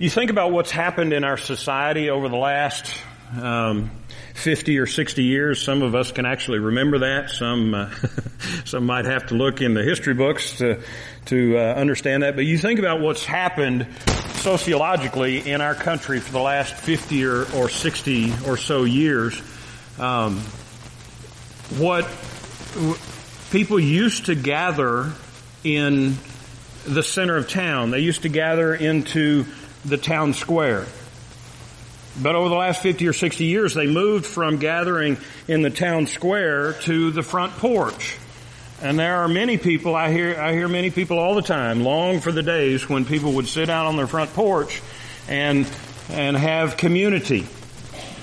You think about what's happened in our society over the last um, 50 or 60 years. Some of us can actually remember that. Some uh, some might have to look in the history books to to uh, understand that. But you think about what's happened sociologically in our country for the last 50 or, or 60 or so years. Um, what people used to gather in the center of town. They used to gather into the town square. But over the last 50 or 60 years, they moved from gathering in the town square to the front porch. And there are many people, I hear, I hear many people all the time long for the days when people would sit out on their front porch and, and have community.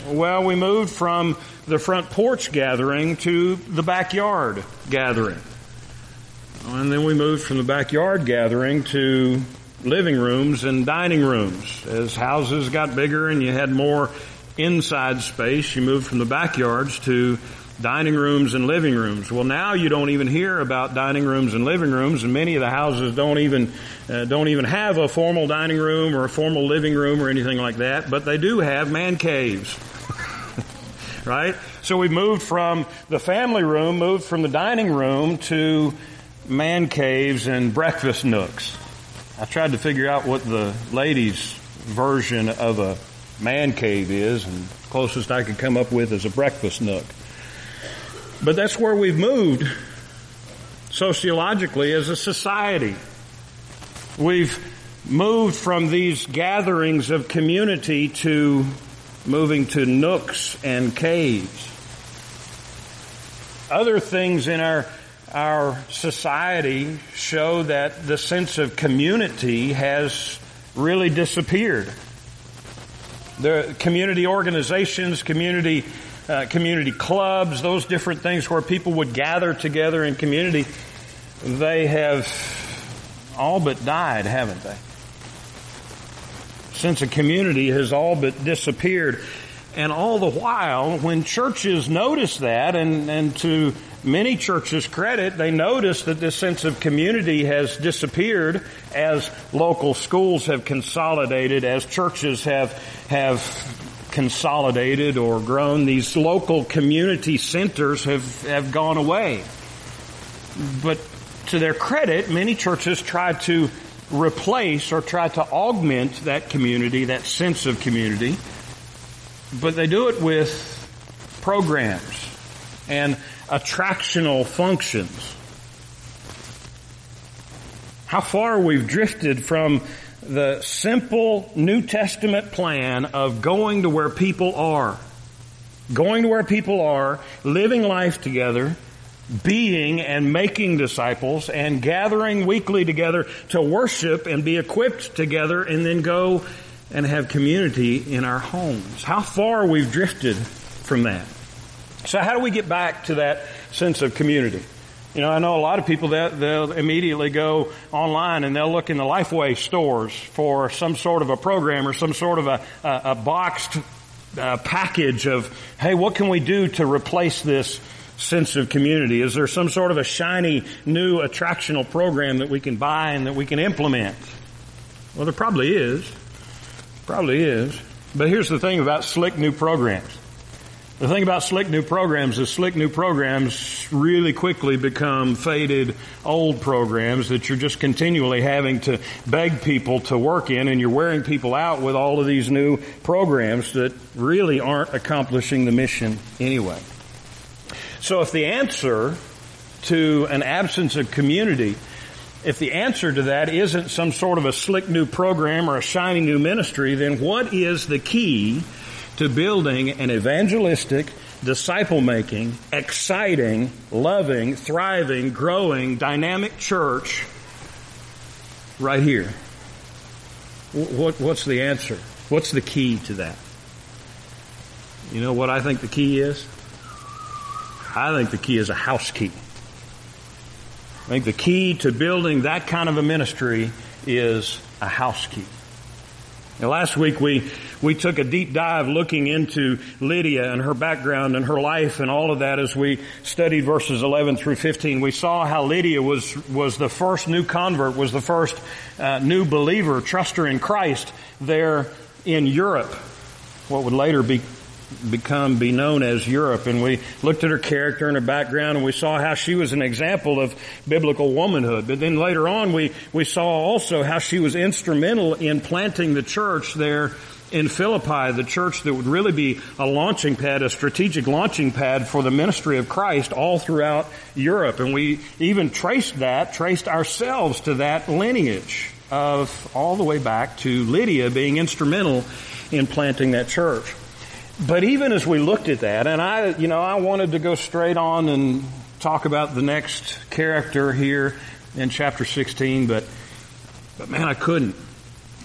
Well, we moved from the front porch gathering to the backyard gathering. And then we moved from the backyard gathering to living rooms and dining rooms. As houses got bigger and you had more inside space, you moved from the backyards to dining rooms and living rooms. Well, now you don't even hear about dining rooms and living rooms, and many of the houses don't even uh, don't even have a formal dining room or a formal living room or anything like that. But they do have man caves, right? So we moved from the family room, moved from the dining room to man caves and breakfast nooks. I tried to figure out what the ladies' version of a man cave is, and closest I could come up with is a breakfast nook. But that's where we've moved sociologically as a society. We've moved from these gatherings of community to moving to nooks and caves. Other things in our our society show that the sense of community has really disappeared. The community organizations, community uh, community clubs, those different things where people would gather together in community, they have all but died, haven't they? Sense of community has all but disappeared. And all the while, when churches notice that and, and to many churches credit, they notice that this sense of community has disappeared as local schools have consolidated, as churches have, have consolidated or grown. These local community centers have, have gone away. But to their credit, many churches try to replace or try to augment that community, that sense of community, but they do it with programs and attractional functions. How far we've drifted from the simple New Testament plan of going to where people are. Going to where people are, living life together, being and making disciples, and gathering weekly together to worship and be equipped together, and then go and have community in our homes. How far we've drifted from that. So how do we get back to that sense of community? You know, I know a lot of people that they'll immediately go online and they'll look in the Lifeway stores for some sort of a program or some sort of a, a, a boxed uh, package of, hey, what can we do to replace this sense of community? Is there some sort of a shiny new attractional program that we can buy and that we can implement? Well, there probably is. Probably is. But here's the thing about slick new programs. The thing about slick new programs is slick new programs really quickly become faded old programs that you're just continually having to beg people to work in and you're wearing people out with all of these new programs that really aren't accomplishing the mission anyway. So if the answer to an absence of community if the answer to that isn't some sort of a slick new program or a shiny new ministry, then what is the key to building an evangelistic, disciple making, exciting, loving, thriving, growing, dynamic church right here. What, what's the answer? What's the key to that? You know what I think the key is? I think the key is a house key. I think the key to building that kind of a ministry is a house key. Now, last week we, we took a deep dive looking into Lydia and her background and her life and all of that as we studied verses 11 through 15. We saw how Lydia was, was the first new convert, was the first uh, new believer, truster in Christ there in Europe, what would later be become be known as Europe and we looked at her character and her background and we saw how she was an example of biblical womanhood. But then later on we, we saw also how she was instrumental in planting the church there in Philippi, the church that would really be a launching pad, a strategic launching pad for the ministry of Christ all throughout Europe. And we even traced that, traced ourselves to that lineage of all the way back to Lydia being instrumental in planting that church. But even as we looked at that, and I, you know, I wanted to go straight on and talk about the next character here in chapter 16, but, but man, I couldn't.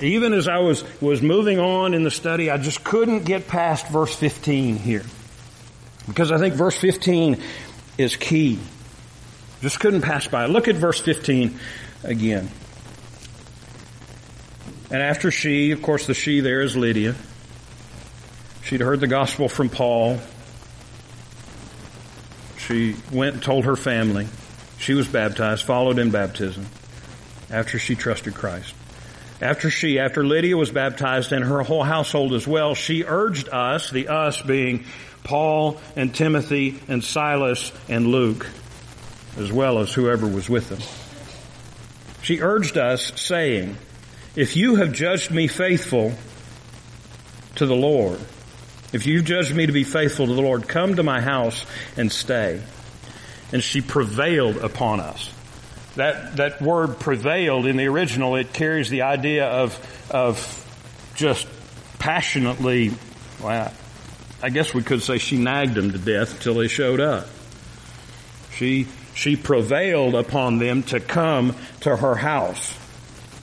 Even as I was, was moving on in the study, I just couldn't get past verse 15 here. Because I think verse 15 is key. Just couldn't pass by. Look at verse 15 again. And after she, of course the she there is Lydia, She'd heard the gospel from Paul. She went and told her family. She was baptized, followed in baptism after she trusted Christ. After she, after Lydia was baptized and her whole household as well, she urged us, the us being Paul and Timothy and Silas and Luke, as well as whoever was with them. She urged us saying, if you have judged me faithful to the Lord, if you judge me to be faithful to the Lord, come to my house and stay. And she prevailed upon us. That, that word prevailed in the original, it carries the idea of, of just passionately, well, I guess we could say she nagged them to death until they showed up. She, she prevailed upon them to come to her house.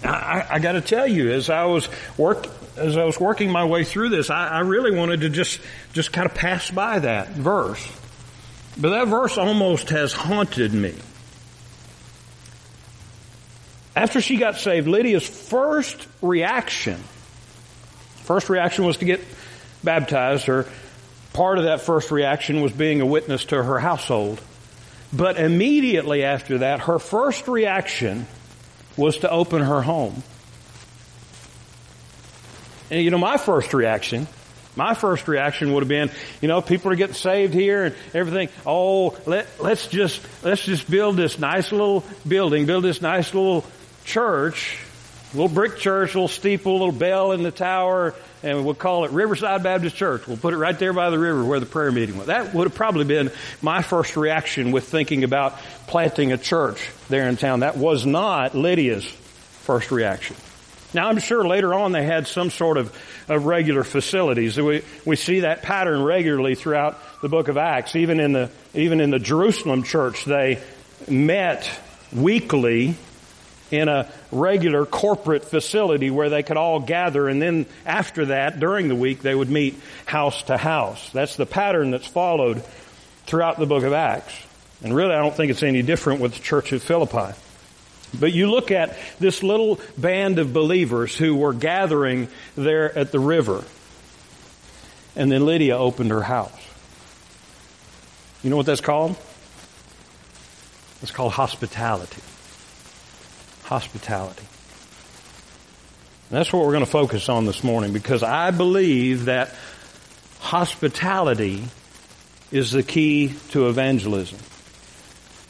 I, I got to tell you, as I was work, as I was working my way through this, I, I really wanted to just, just kind of pass by that verse. But that verse almost has haunted me. After she got saved, Lydia's first reaction, first reaction was to get baptized. Her part of that first reaction was being a witness to her household. But immediately after that, her first reaction was to open her home. And you know, my first reaction, my first reaction would have been, you know, people are getting saved here and everything. Oh, let, let's just, let's just build this nice little building, build this nice little church, little brick church, little steeple, little bell in the tower, and we'll call it Riverside Baptist Church. We'll put it right there by the river where the prayer meeting was. That would have probably been my first reaction with thinking about planting a church there in town. That was not Lydia's first reaction. Now I'm sure later on they had some sort of, of regular facilities. We, we see that pattern regularly throughout the book of Acts. Even in the, even in the Jerusalem church, they met weekly in a regular corporate facility where they could all gather and then after that, during the week, they would meet house to house. That's the pattern that's followed throughout the book of Acts. And really I don't think it's any different with the church of Philippi. But you look at this little band of believers who were gathering there at the river. And then Lydia opened her house. You know what that's called? It's called hospitality. Hospitality. And that's what we're going to focus on this morning because I believe that hospitality is the key to evangelism.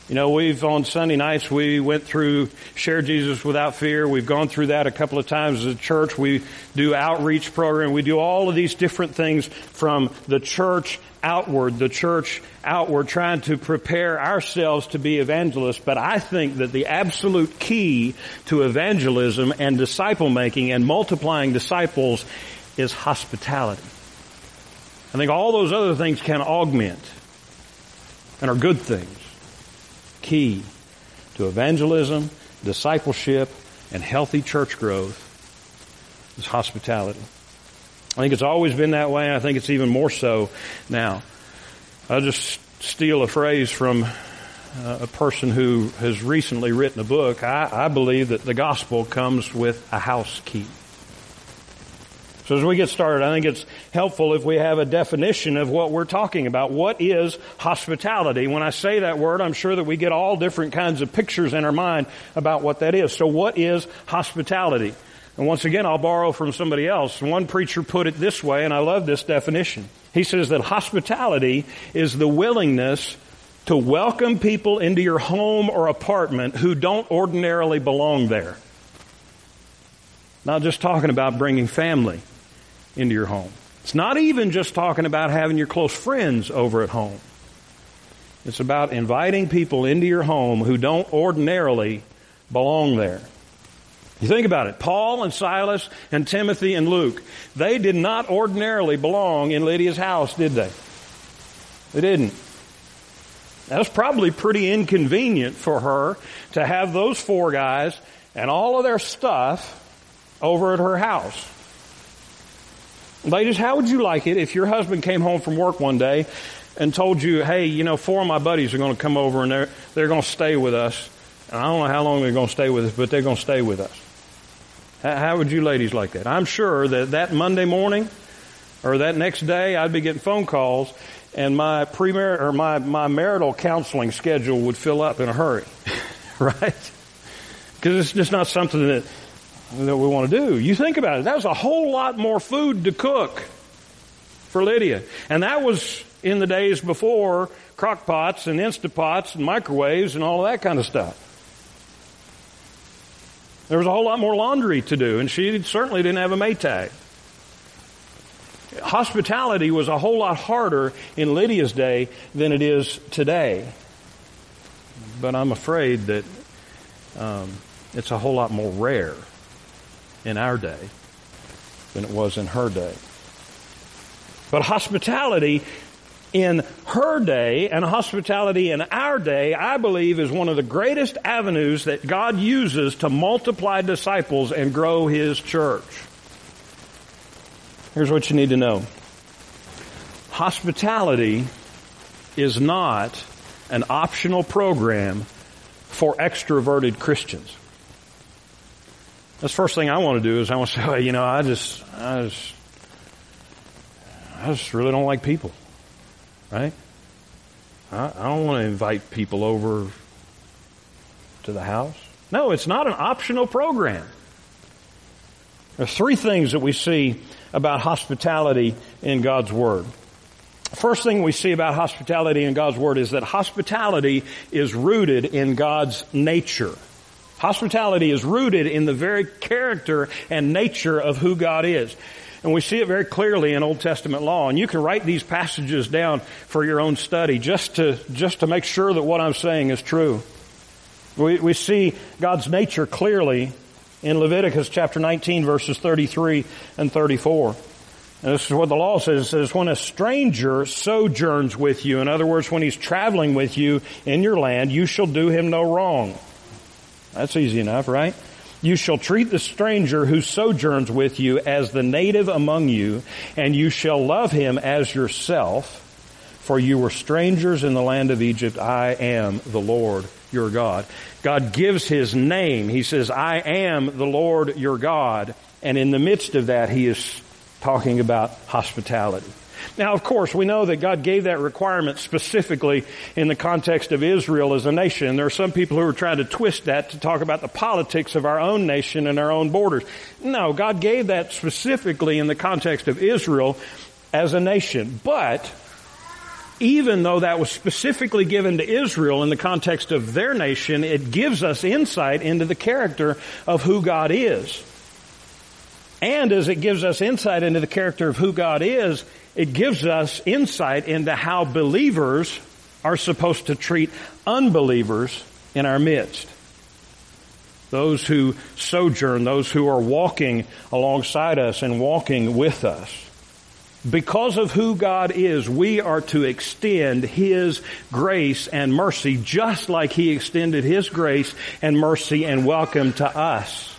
You know, we've on Sunday nights, we went through Share Jesus Without Fear. We've gone through that a couple of times as a church. We do outreach program. We do all of these different things from the church outward, the church outward, trying to prepare ourselves to be evangelists. But I think that the absolute key to evangelism and disciple making and multiplying disciples is hospitality. I think all those other things can augment and are good things key to evangelism, discipleship, and healthy church growth is hospitality. I think it's always been that way. I think it's even more so now. I'll just steal a phrase from uh, a person who has recently written a book. I, I believe that the gospel comes with a house key. So as we get started, I think it's helpful if we have a definition of what we're talking about. What is hospitality? When I say that word, I'm sure that we get all different kinds of pictures in our mind about what that is. So what is hospitality? And once again, I'll borrow from somebody else. One preacher put it this way, and I love this definition. He says that hospitality is the willingness to welcome people into your home or apartment who don't ordinarily belong there. Not just talking about bringing family into your home. It's not even just talking about having your close friends over at home. It's about inviting people into your home who don't ordinarily belong there. You think about it. Paul and Silas and Timothy and Luke, they did not ordinarily belong in Lydia's house, did they? They didn't. That was probably pretty inconvenient for her to have those four guys and all of their stuff over at her house. Ladies, how would you like it if your husband came home from work one day and told you, hey, you know, four of my buddies are going to come over and they're, they're going to stay with us. And I don't know how long they're going to stay with us, but they're going to stay with us. How would you ladies like that? I'm sure that that Monday morning or that next day I'd be getting phone calls and my premar or my, my marital counseling schedule would fill up in a hurry. right? Because it's just not something that that we want to do. You think about it. That was a whole lot more food to cook for Lydia. And that was in the days before crock pots and Instapots and microwaves and all that kind of stuff. There was a whole lot more laundry to do, and she certainly didn't have a Maytag. Hospitality was a whole lot harder in Lydia's day than it is today. But I'm afraid that um, it's a whole lot more rare in our day than it was in her day. But hospitality in her day and hospitality in our day, I believe, is one of the greatest avenues that God uses to multiply disciples and grow His church. Here's what you need to know. Hospitality is not an optional program for extroverted Christians. That's the first thing I want to do is I want to say, you know, I just, I just, I just really don't like people, right? I, I don't want to invite people over to the house. No, it's not an optional program. There are three things that we see about hospitality in God's Word. First thing we see about hospitality in God's Word is that hospitality is rooted in God's nature. Hospitality is rooted in the very character and nature of who God is. And we see it very clearly in Old Testament law. And you can write these passages down for your own study just to, just to make sure that what I'm saying is true. We, we see God's nature clearly in Leviticus chapter 19 verses 33 and 34. And this is what the law says. It says, when a stranger sojourns with you, in other words, when he's traveling with you in your land, you shall do him no wrong. That's easy enough, right? You shall treat the stranger who sojourns with you as the native among you, and you shall love him as yourself, for you were strangers in the land of Egypt. I am the Lord your God. God gives his name. He says, I am the Lord your God. And in the midst of that, he is talking about hospitality. Now, of course, we know that God gave that requirement specifically in the context of Israel as a nation. There are some people who are trying to twist that to talk about the politics of our own nation and our own borders. No, God gave that specifically in the context of Israel as a nation. But, even though that was specifically given to Israel in the context of their nation, it gives us insight into the character of who God is. And as it gives us insight into the character of who God is, it gives us insight into how believers are supposed to treat unbelievers in our midst. Those who sojourn, those who are walking alongside us and walking with us. Because of who God is, we are to extend His grace and mercy just like He extended His grace and mercy and welcome to us.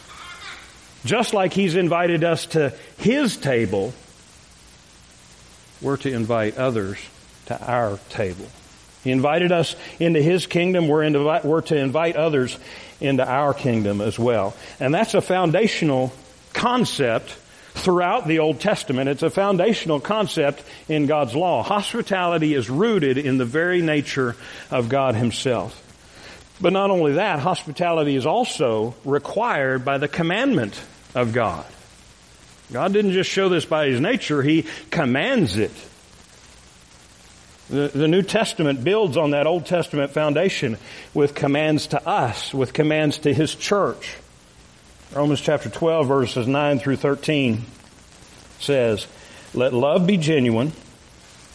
Just like He's invited us to His table, we're to invite others to our table. He invited us into His kingdom. We're, we're to invite others into our kingdom as well. And that's a foundational concept throughout the Old Testament. It's a foundational concept in God's law. Hospitality is rooted in the very nature of God Himself. But not only that, hospitality is also required by the commandment of God. God didn't just show this by His nature, He commands it. The, the, New Testament builds on that Old Testament foundation with commands to us, with commands to His church. Romans chapter 12 verses 9 through 13 says, Let love be genuine.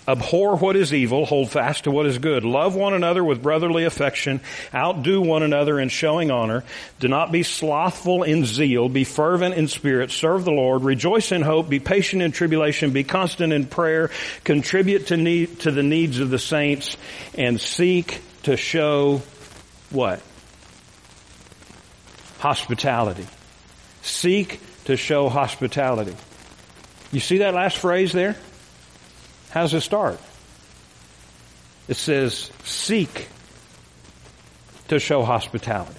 Abhor what is evil, hold fast to what is good. Love one another with brotherly affection. Outdo one another in showing honor. Do not be slothful in zeal. Be fervent in spirit. Serve the Lord. Rejoice in hope. Be patient in tribulation. Be constant in prayer. Contribute to need, to the needs of the saints and seek to show what? Hospitality. Seek to show hospitality. You see that last phrase there? How does it start? It says, seek to show hospitality.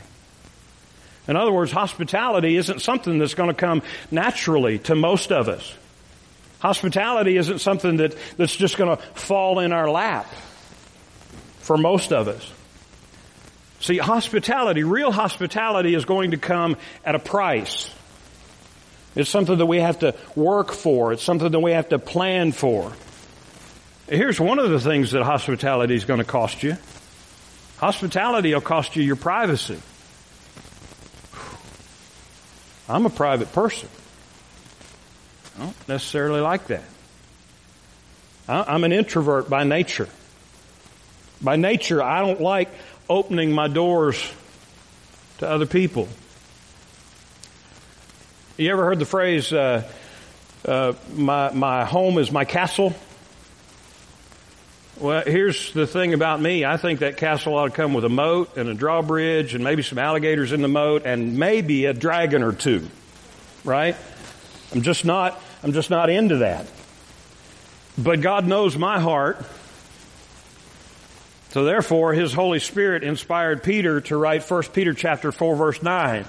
In other words, hospitality isn't something that's going to come naturally to most of us. Hospitality isn't something that, that's just going to fall in our lap for most of us. See, hospitality, real hospitality is going to come at a price. It's something that we have to work for. It's something that we have to plan for. Here's one of the things that hospitality is going to cost you. Hospitality will cost you your privacy. I'm a private person. I don't necessarily like that. I'm an introvert by nature. By nature, I don't like opening my doors to other people. You ever heard the phrase, uh, uh, my, my home is my castle? Well, here's the thing about me. I think that castle ought to come with a moat and a drawbridge and maybe some alligators in the moat and maybe a dragon or two. Right? I'm just not, I'm just not into that. But God knows my heart. So therefore, His Holy Spirit inspired Peter to write 1 Peter chapter 4 verse 9.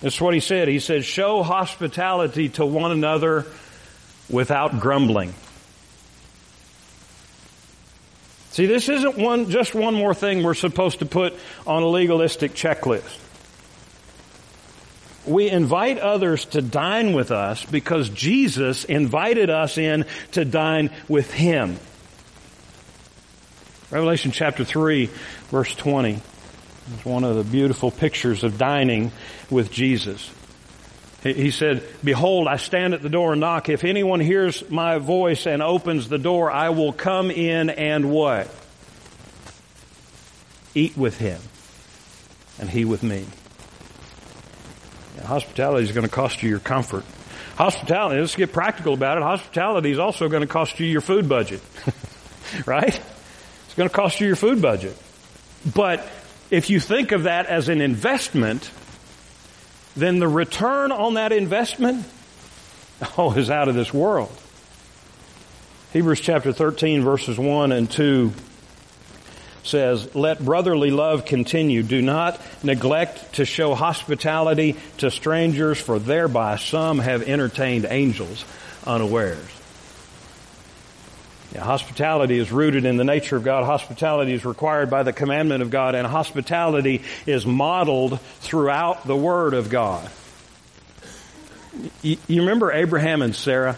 That's what he said. He said, show hospitality to one another without grumbling. See, this isn't one, just one more thing we're supposed to put on a legalistic checklist. We invite others to dine with us because Jesus invited us in to dine with Him. Revelation chapter 3 verse 20. is one of the beautiful pictures of dining with Jesus. He said, Behold, I stand at the door and knock. If anyone hears my voice and opens the door, I will come in and what? Eat with him, and he with me. hospitality is going to cost you your comfort. Hospitality, let's get practical about it. Hospitality is also going to cost you your food budget. right? It's going to cost you your food budget. But if you think of that as an investment, then the return on that investment, oh, is out of this world. Hebrews chapter 13 verses 1 and 2 says, Let brotherly love continue. Do not neglect to show hospitality to strangers, for thereby some have entertained angels unawares. Yeah, hospitality is rooted in the nature of God. Hospitality is required by the commandment of God, and hospitality is modeled throughout the Word of God. You, you remember Abraham and Sarah?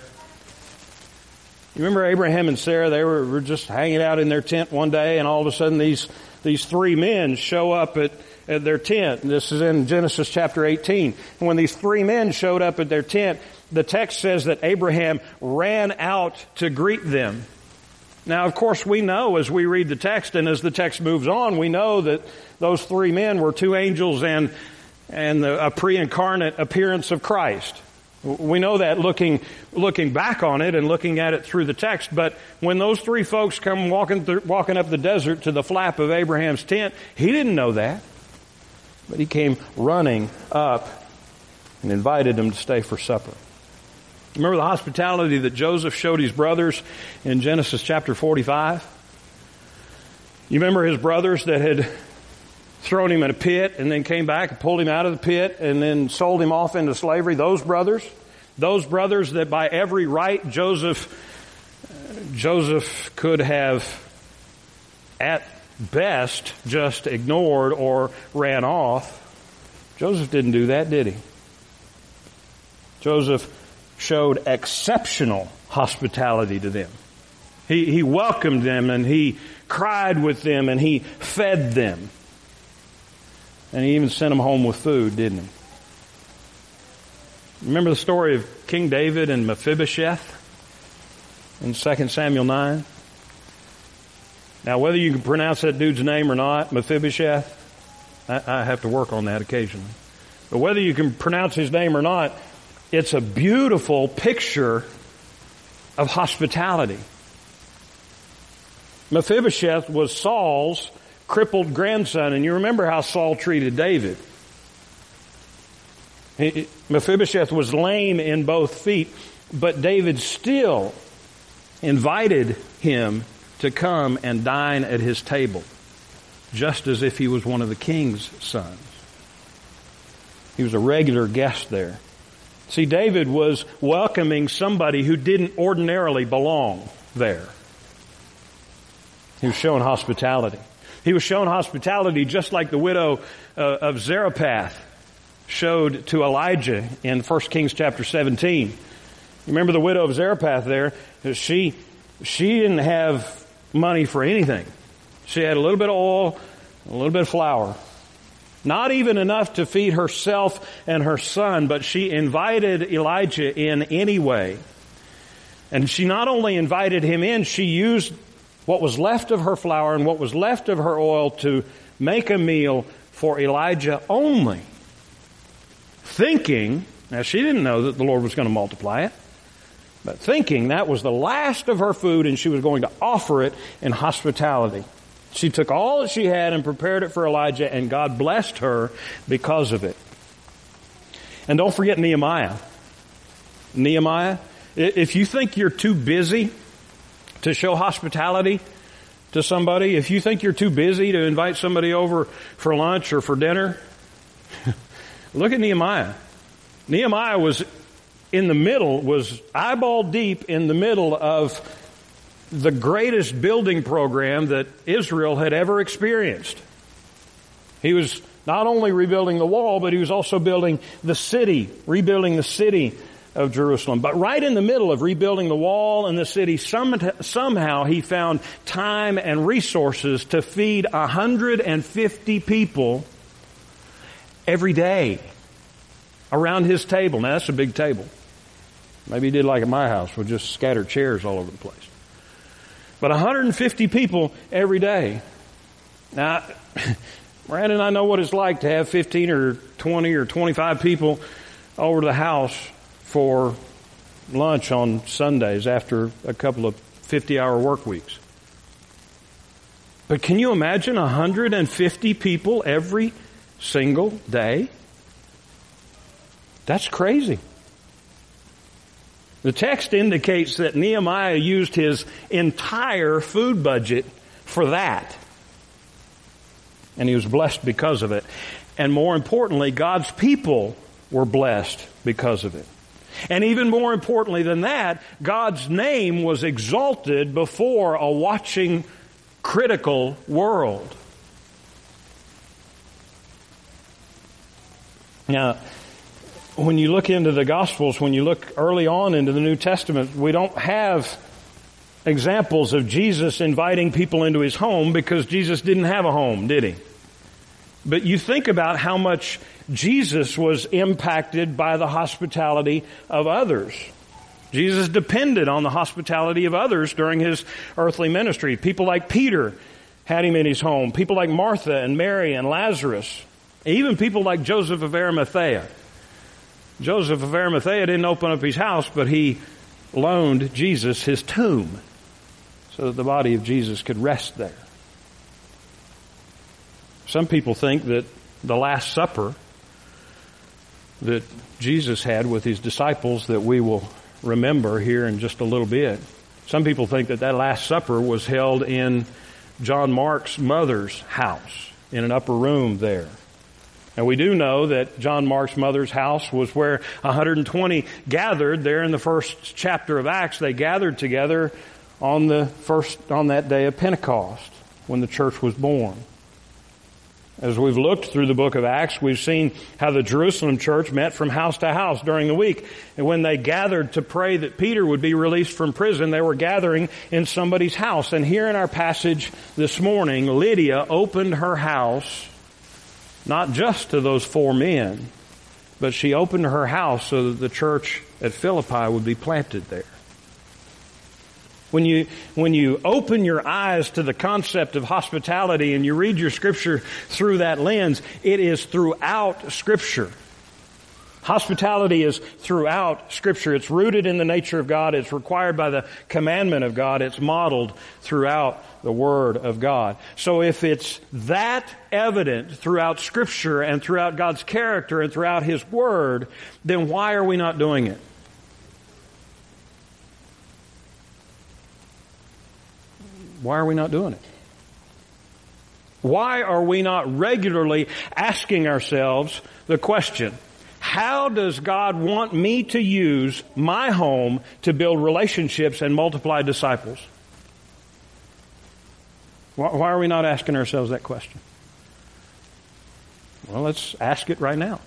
You remember Abraham and Sarah? They were, were just hanging out in their tent one day, and all of a sudden these these three men show up at at their tent. This is in Genesis chapter 18. And when these three men showed up at their tent, the text says that Abraham ran out to greet them. Now, of course, we know as we read the text and as the text moves on, we know that those three men were two angels and, and a pre-incarnate appearance of Christ. We know that looking, looking back on it and looking at it through the text, but when those three folks come walking through, walking up the desert to the flap of Abraham's tent, he didn't know that. But he came running up and invited them to stay for supper. Remember the hospitality that Joseph showed his brothers in Genesis chapter 45? You remember his brothers that had thrown him in a pit and then came back and pulled him out of the pit and then sold him off into slavery? Those brothers? Those brothers that by every right Joseph, Joseph could have at best just ignored or ran off. Joseph didn't do that, did he? Joseph showed exceptional hospitality to them. He, he welcomed them and he cried with them and he fed them. And he even sent them home with food, didn't he? Remember the story of King David and Mephibosheth in 2 Samuel 9? Now, whether you can pronounce that dude's name or not, Mephibosheth, I, I have to work on that occasionally. But whether you can pronounce his name or not, it's a beautiful picture of hospitality. Mephibosheth was Saul's crippled grandson, and you remember how Saul treated David. He, Mephibosheth was lame in both feet, but David still invited him to come and dine at his table, just as if he was one of the king's sons. He was a regular guest there. See, David was welcoming somebody who didn't ordinarily belong there. He was showing hospitality. He was shown hospitality just like the widow uh, of Zarephath showed to Elijah in 1 Kings chapter 17. You remember the widow of Zarephath there? She, she didn't have money for anything. She had a little bit of oil, a little bit of flour. Not even enough to feed herself and her son, but she invited Elijah in anyway. And she not only invited him in, she used what was left of her flour and what was left of her oil to make a meal for Elijah only. Thinking, now she didn't know that the Lord was going to multiply it, but thinking that was the last of her food and she was going to offer it in hospitality. She took all that she had and prepared it for Elijah and God blessed her because of it. And don't forget Nehemiah. Nehemiah, if you think you're too busy to show hospitality to somebody, if you think you're too busy to invite somebody over for lunch or for dinner, look at Nehemiah. Nehemiah was in the middle, was eyeball deep in the middle of the greatest building program that Israel had ever experienced. He was not only rebuilding the wall, but he was also building the city, rebuilding the city of Jerusalem. But right in the middle of rebuilding the wall and the city, somehow he found time and resources to feed 150 people every day around his table. Now that's a big table. Maybe he did like at my house with just scattered chairs all over the place. But 150 people every day. Now, Brandon, I know what it's like to have 15 or 20 or 25 people over to the house for lunch on Sundays after a couple of 50 hour work weeks. But can you imagine 150 people every single day? That's crazy. The text indicates that Nehemiah used his entire food budget for that. And he was blessed because of it. And more importantly, God's people were blessed because of it. And even more importantly than that, God's name was exalted before a watching, critical world. Now, when you look into the Gospels, when you look early on into the New Testament, we don't have examples of Jesus inviting people into his home because Jesus didn't have a home, did he? But you think about how much Jesus was impacted by the hospitality of others. Jesus depended on the hospitality of others during his earthly ministry. People like Peter had him in his home. People like Martha and Mary and Lazarus. Even people like Joseph of Arimathea. Joseph of Arimathea didn't open up his house, but he loaned Jesus his tomb so that the body of Jesus could rest there. Some people think that the Last Supper that Jesus had with his disciples that we will remember here in just a little bit. Some people think that that Last Supper was held in John Mark's mother's house in an upper room there. And we do know that John Mark's mother's house was where 120 gathered there in the first chapter of Acts. They gathered together on the first, on that day of Pentecost when the church was born. As we've looked through the book of Acts, we've seen how the Jerusalem church met from house to house during the week. And when they gathered to pray that Peter would be released from prison, they were gathering in somebody's house. And here in our passage this morning, Lydia opened her house not just to those four men, but she opened her house so that the church at Philippi would be planted there. When you, when you open your eyes to the concept of hospitality and you read your scripture through that lens, it is throughout scripture. Hospitality is throughout scripture. It's rooted in the nature of God. It's required by the commandment of God. It's modeled throughout the Word of God. So if it's that evident throughout scripture and throughout God's character and throughout His Word, then why are we not doing it? Why are we not doing it? Why are we not regularly asking ourselves the question, how does God want me to use my home to build relationships and multiply disciples? Why are we not asking ourselves that question? Well, let's ask it right now.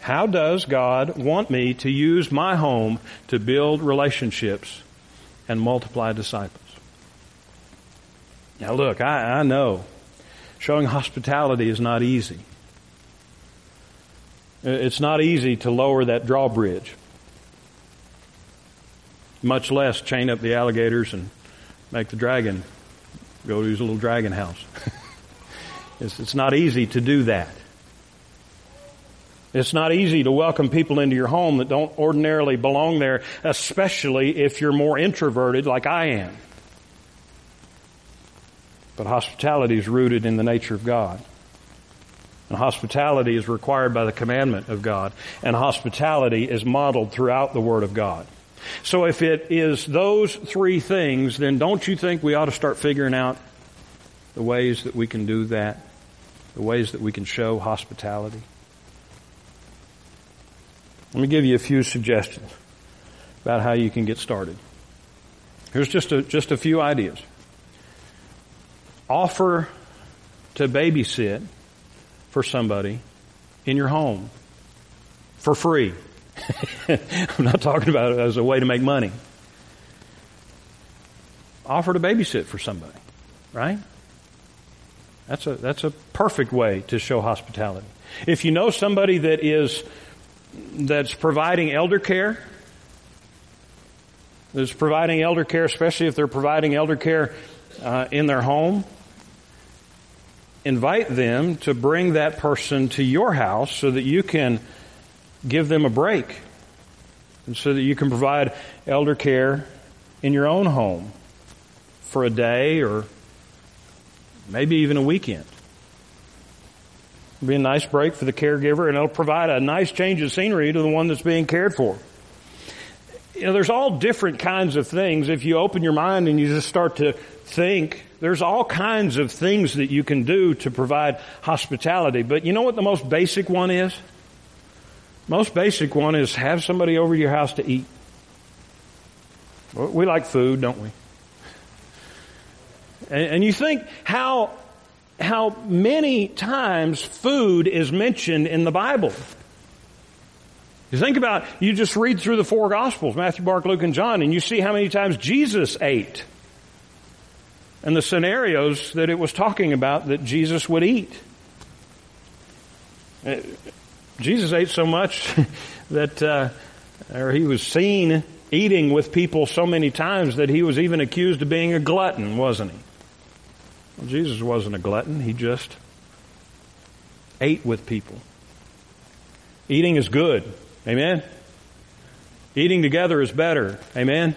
How does God want me to use my home to build relationships and multiply disciples? Now look, I, I know showing hospitality is not easy. It's not easy to lower that drawbridge, much less chain up the alligators and make the dragon go to his little dragon house. it's, it's not easy to do that. It's not easy to welcome people into your home that don't ordinarily belong there, especially if you're more introverted like I am. But hospitality is rooted in the nature of God. And hospitality is required by the commandment of God. And hospitality is modeled throughout the Word of God. So if it is those three things, then don't you think we ought to start figuring out the ways that we can do that? The ways that we can show hospitality? Let me give you a few suggestions about how you can get started. Here's just a, just a few ideas offer to babysit for somebody in your home for free. I'm not talking about it as a way to make money. Offer to babysit for somebody, right? That's a, that's a perfect way to show hospitality. If you know somebody that is, that's providing elder care, that's providing elder care, especially if they're providing elder care uh, in their home, invite them to bring that person to your house so that you can give them a break and so that you can provide elder care in your own home for a day or maybe even a weekend. It'll be a nice break for the caregiver and it'll provide a nice change of scenery to the one that's being cared for. You know, there's all different kinds of things. If you open your mind and you just start to think, there's all kinds of things that you can do to provide hospitality. But you know what the most basic one is? Most basic one is have somebody over your house to eat. We like food, don't we? And, you think how, how many times food is mentioned in the Bible. You think about, you just read through the four Gospels, Matthew, Mark, Luke, and John, and you see how many times Jesus ate. And the scenarios that it was talking about that Jesus would eat. Uh, Jesus ate so much that, uh, or he was seen eating with people so many times that he was even accused of being a glutton, wasn't he? Well, Jesus wasn't a glutton. He just ate with people. Eating is good. Amen? Eating together is better. Amen?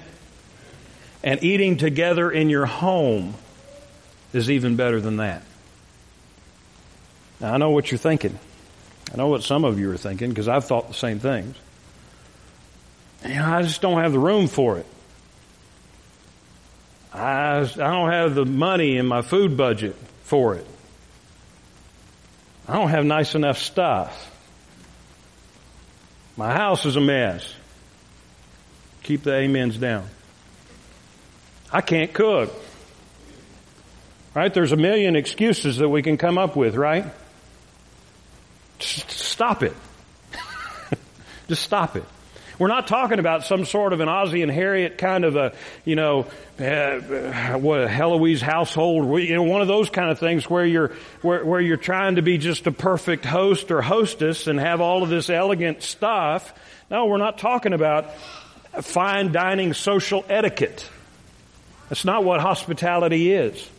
And eating together in your home is even better than that. Now, I know what you're thinking. I know what some of you are thinking because I've thought the same things. You know, I just don't have the room for it. I, I don't have the money in my food budget for it. I don't have nice enough stuff. My house is a mess. Keep the amens down. I can't cook. Right? There's a million excuses that we can come up with, right? Just stop it. Just stop it. We're not talking about some sort of an Ozzie and Harriet kind of a, you know, uh, what a Heloise household, you know, one of those kind of things where you're, where, where you're trying to be just a perfect host or hostess and have all of this elegant stuff. No, we're not talking about fine dining social etiquette. That's not what hospitality is.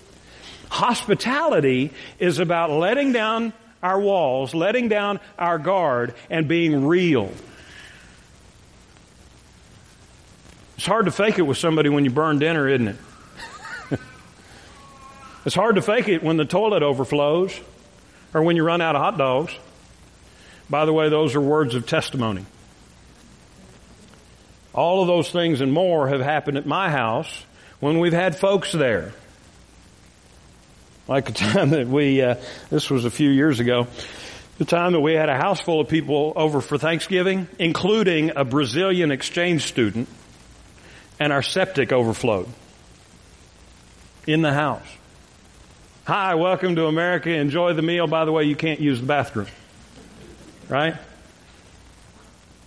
Hospitality is about letting down our walls, letting down our guard, and being real. It's hard to fake it with somebody when you burn dinner, isn't it? it's hard to fake it when the toilet overflows or when you run out of hot dogs. By the way, those are words of testimony. All of those things and more have happened at my house when we've had folks there. Like the time that we, uh, this was a few years ago, the time that we had a house full of people over for Thanksgiving, including a Brazilian exchange student and our septic overflowed in the house. Hi, welcome to America. Enjoy the meal. By the way, you can't use the bathroom. Right?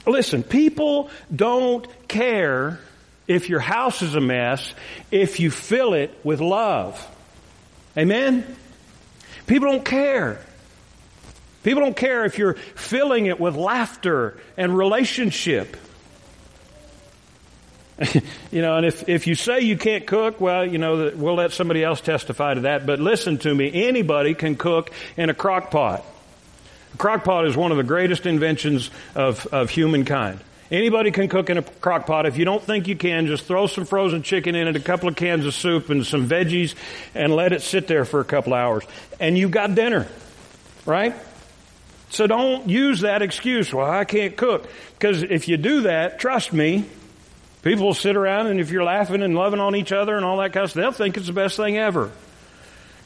Listen, people don't care if your house is a mess if you fill it with love. Amen? People don't care. People don't care if you're filling it with laughter and relationship. you know, and if, if you say you can't cook, well, you know, we'll let somebody else testify to that. But listen to me. Anybody can cook in a crock pot. A crock pot is one of the greatest inventions of, of humankind. Anybody can cook in a crock pot. If you don't think you can, just throw some frozen chicken in it, a couple of cans of soup and some veggies and let it sit there for a couple hours. And you've got dinner. Right? So don't use that excuse, well, I can't cook. Because if you do that, trust me, People will sit around and if you're laughing and loving on each other and all that kind of stuff, they'll think it's the best thing ever.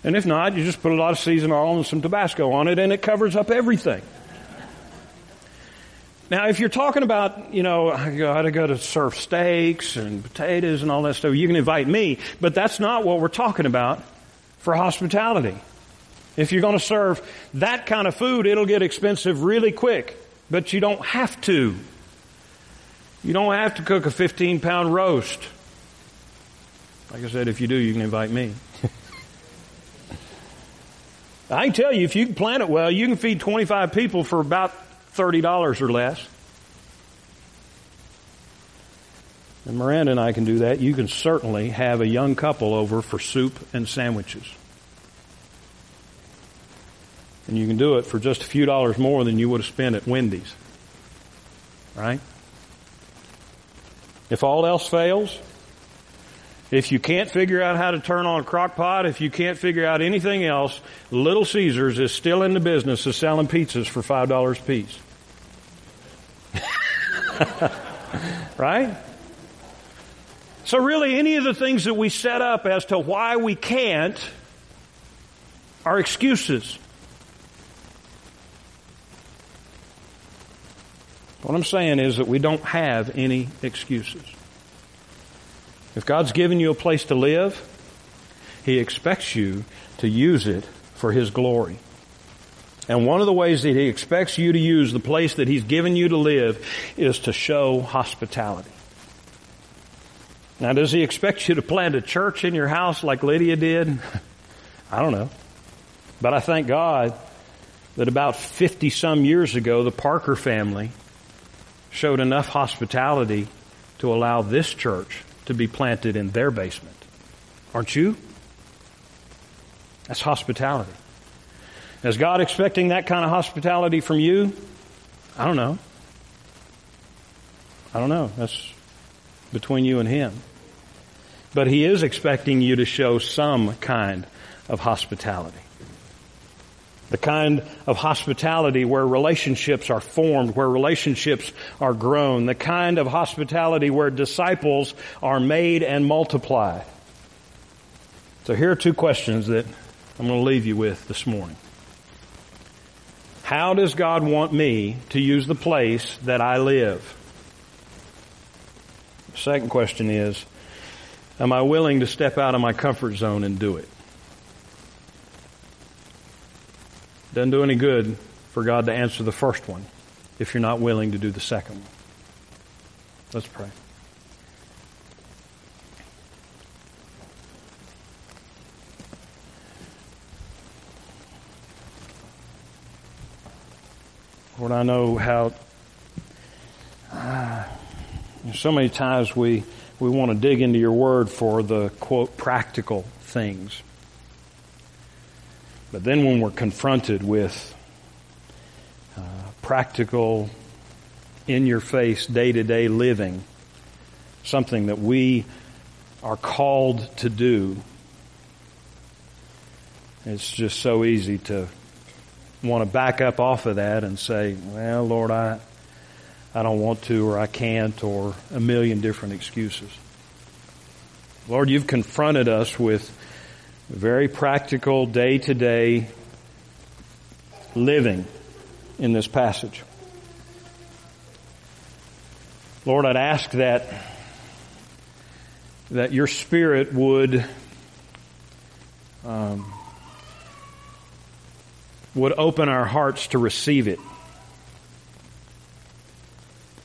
And if not, you just put a lot of seasoning oil and some Tabasco on it and it covers up everything. Now, if you're talking about, you know, I gotta go to serve steaks and potatoes and all that stuff, you can invite me, but that's not what we're talking about for hospitality. If you're gonna serve that kind of food, it'll get expensive really quick, but you don't have to. You don't have to cook a 15 pound roast. Like I said, if you do, you can invite me. I can tell you, if you can plan it well, you can feed 25 people for about $30 or less. And Miranda and I can do that. You can certainly have a young couple over for soup and sandwiches. And you can do it for just a few dollars more than you would have spent at Wendy's. Right? If all else fails, if you can't figure out how to turn on a crock pot, if you can't figure out anything else, Little Caesars is still in the business of selling pizzas for $5 a piece. right? So really any of the things that we set up as to why we can't are excuses. What I'm saying is that we don't have any excuses. If God's given you a place to live, He expects you to use it for His glory. And one of the ways that He expects you to use the place that He's given you to live is to show hospitality. Now, does He expect you to plant a church in your house like Lydia did? I don't know. But I thank God that about 50 some years ago, the Parker family showed enough hospitality to allow this church to be planted in their basement. Aren't you? That's hospitality. Is God expecting that kind of hospitality from you? I don't know. I don't know. That's between you and Him. But He is expecting you to show some kind of hospitality. The kind of hospitality where relationships are formed, where relationships are grown. The kind of hospitality where disciples are made and multiplied. So here are two questions that I'm going to leave you with this morning. How does God want me to use the place that I live? Second question is, am I willing to step out of my comfort zone and do it? Doesn't do any good for God to answer the first one if you're not willing to do the second one. Let's pray. Lord, I know how uh, so many times we we want to dig into your word for the quote practical things. But then when we're confronted with uh, practical, in your face, day to day living, something that we are called to do, it's just so easy to want to back up off of that and say, well, Lord, I, I don't want to or I can't or a million different excuses. Lord, you've confronted us with very practical day to day living in this passage. Lord, I'd ask that, that your spirit would, um, would open our hearts to receive it.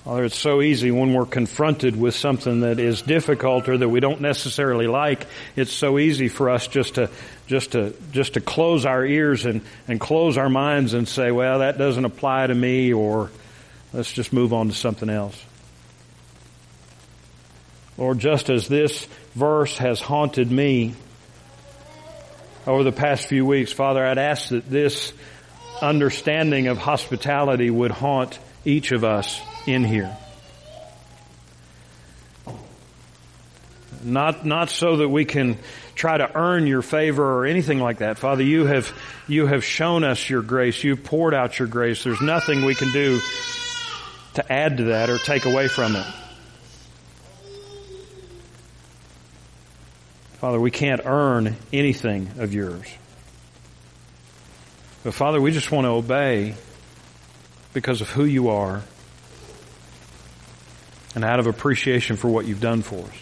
Father, it's so easy when we're confronted with something that is difficult or that we don't necessarily like. It's so easy for us just to, just to, just to close our ears and, and close our minds and say, well, that doesn't apply to me or let's just move on to something else. Lord, just as this verse has haunted me over the past few weeks, Father, I'd ask that this understanding of hospitality would haunt each of us in here. Not, not so that we can try to earn your favor or anything like that. Father, you have, you have shown us your grace. You've poured out your grace. There's nothing we can do to add to that or take away from it. Father, we can't earn anything of yours. But Father, we just want to obey because of who you are and out of appreciation for what you've done for us.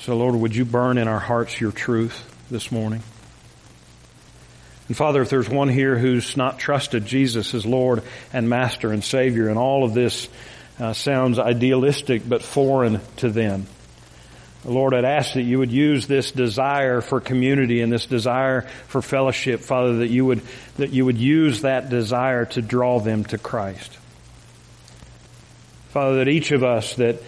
So, Lord, would you burn in our hearts your truth this morning? And Father, if there's one here who's not trusted Jesus as Lord and Master and Savior, and all of this uh, sounds idealistic but foreign to them, Lord, I'd ask that you would use this desire for community and this desire for fellowship, Father, that you would, that you would use that desire to draw them to Christ. Father, that each of us that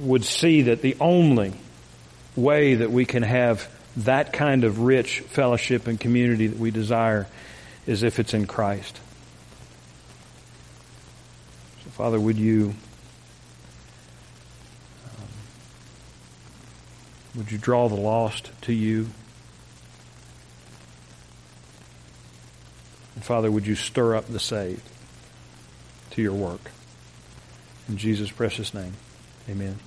would see that the only way that we can have that kind of rich fellowship and community that we desire is if it's in Christ. Father, would you um, Would you draw the lost to you? And Father, would you stir up the saved to your work? In Jesus' precious name, amen.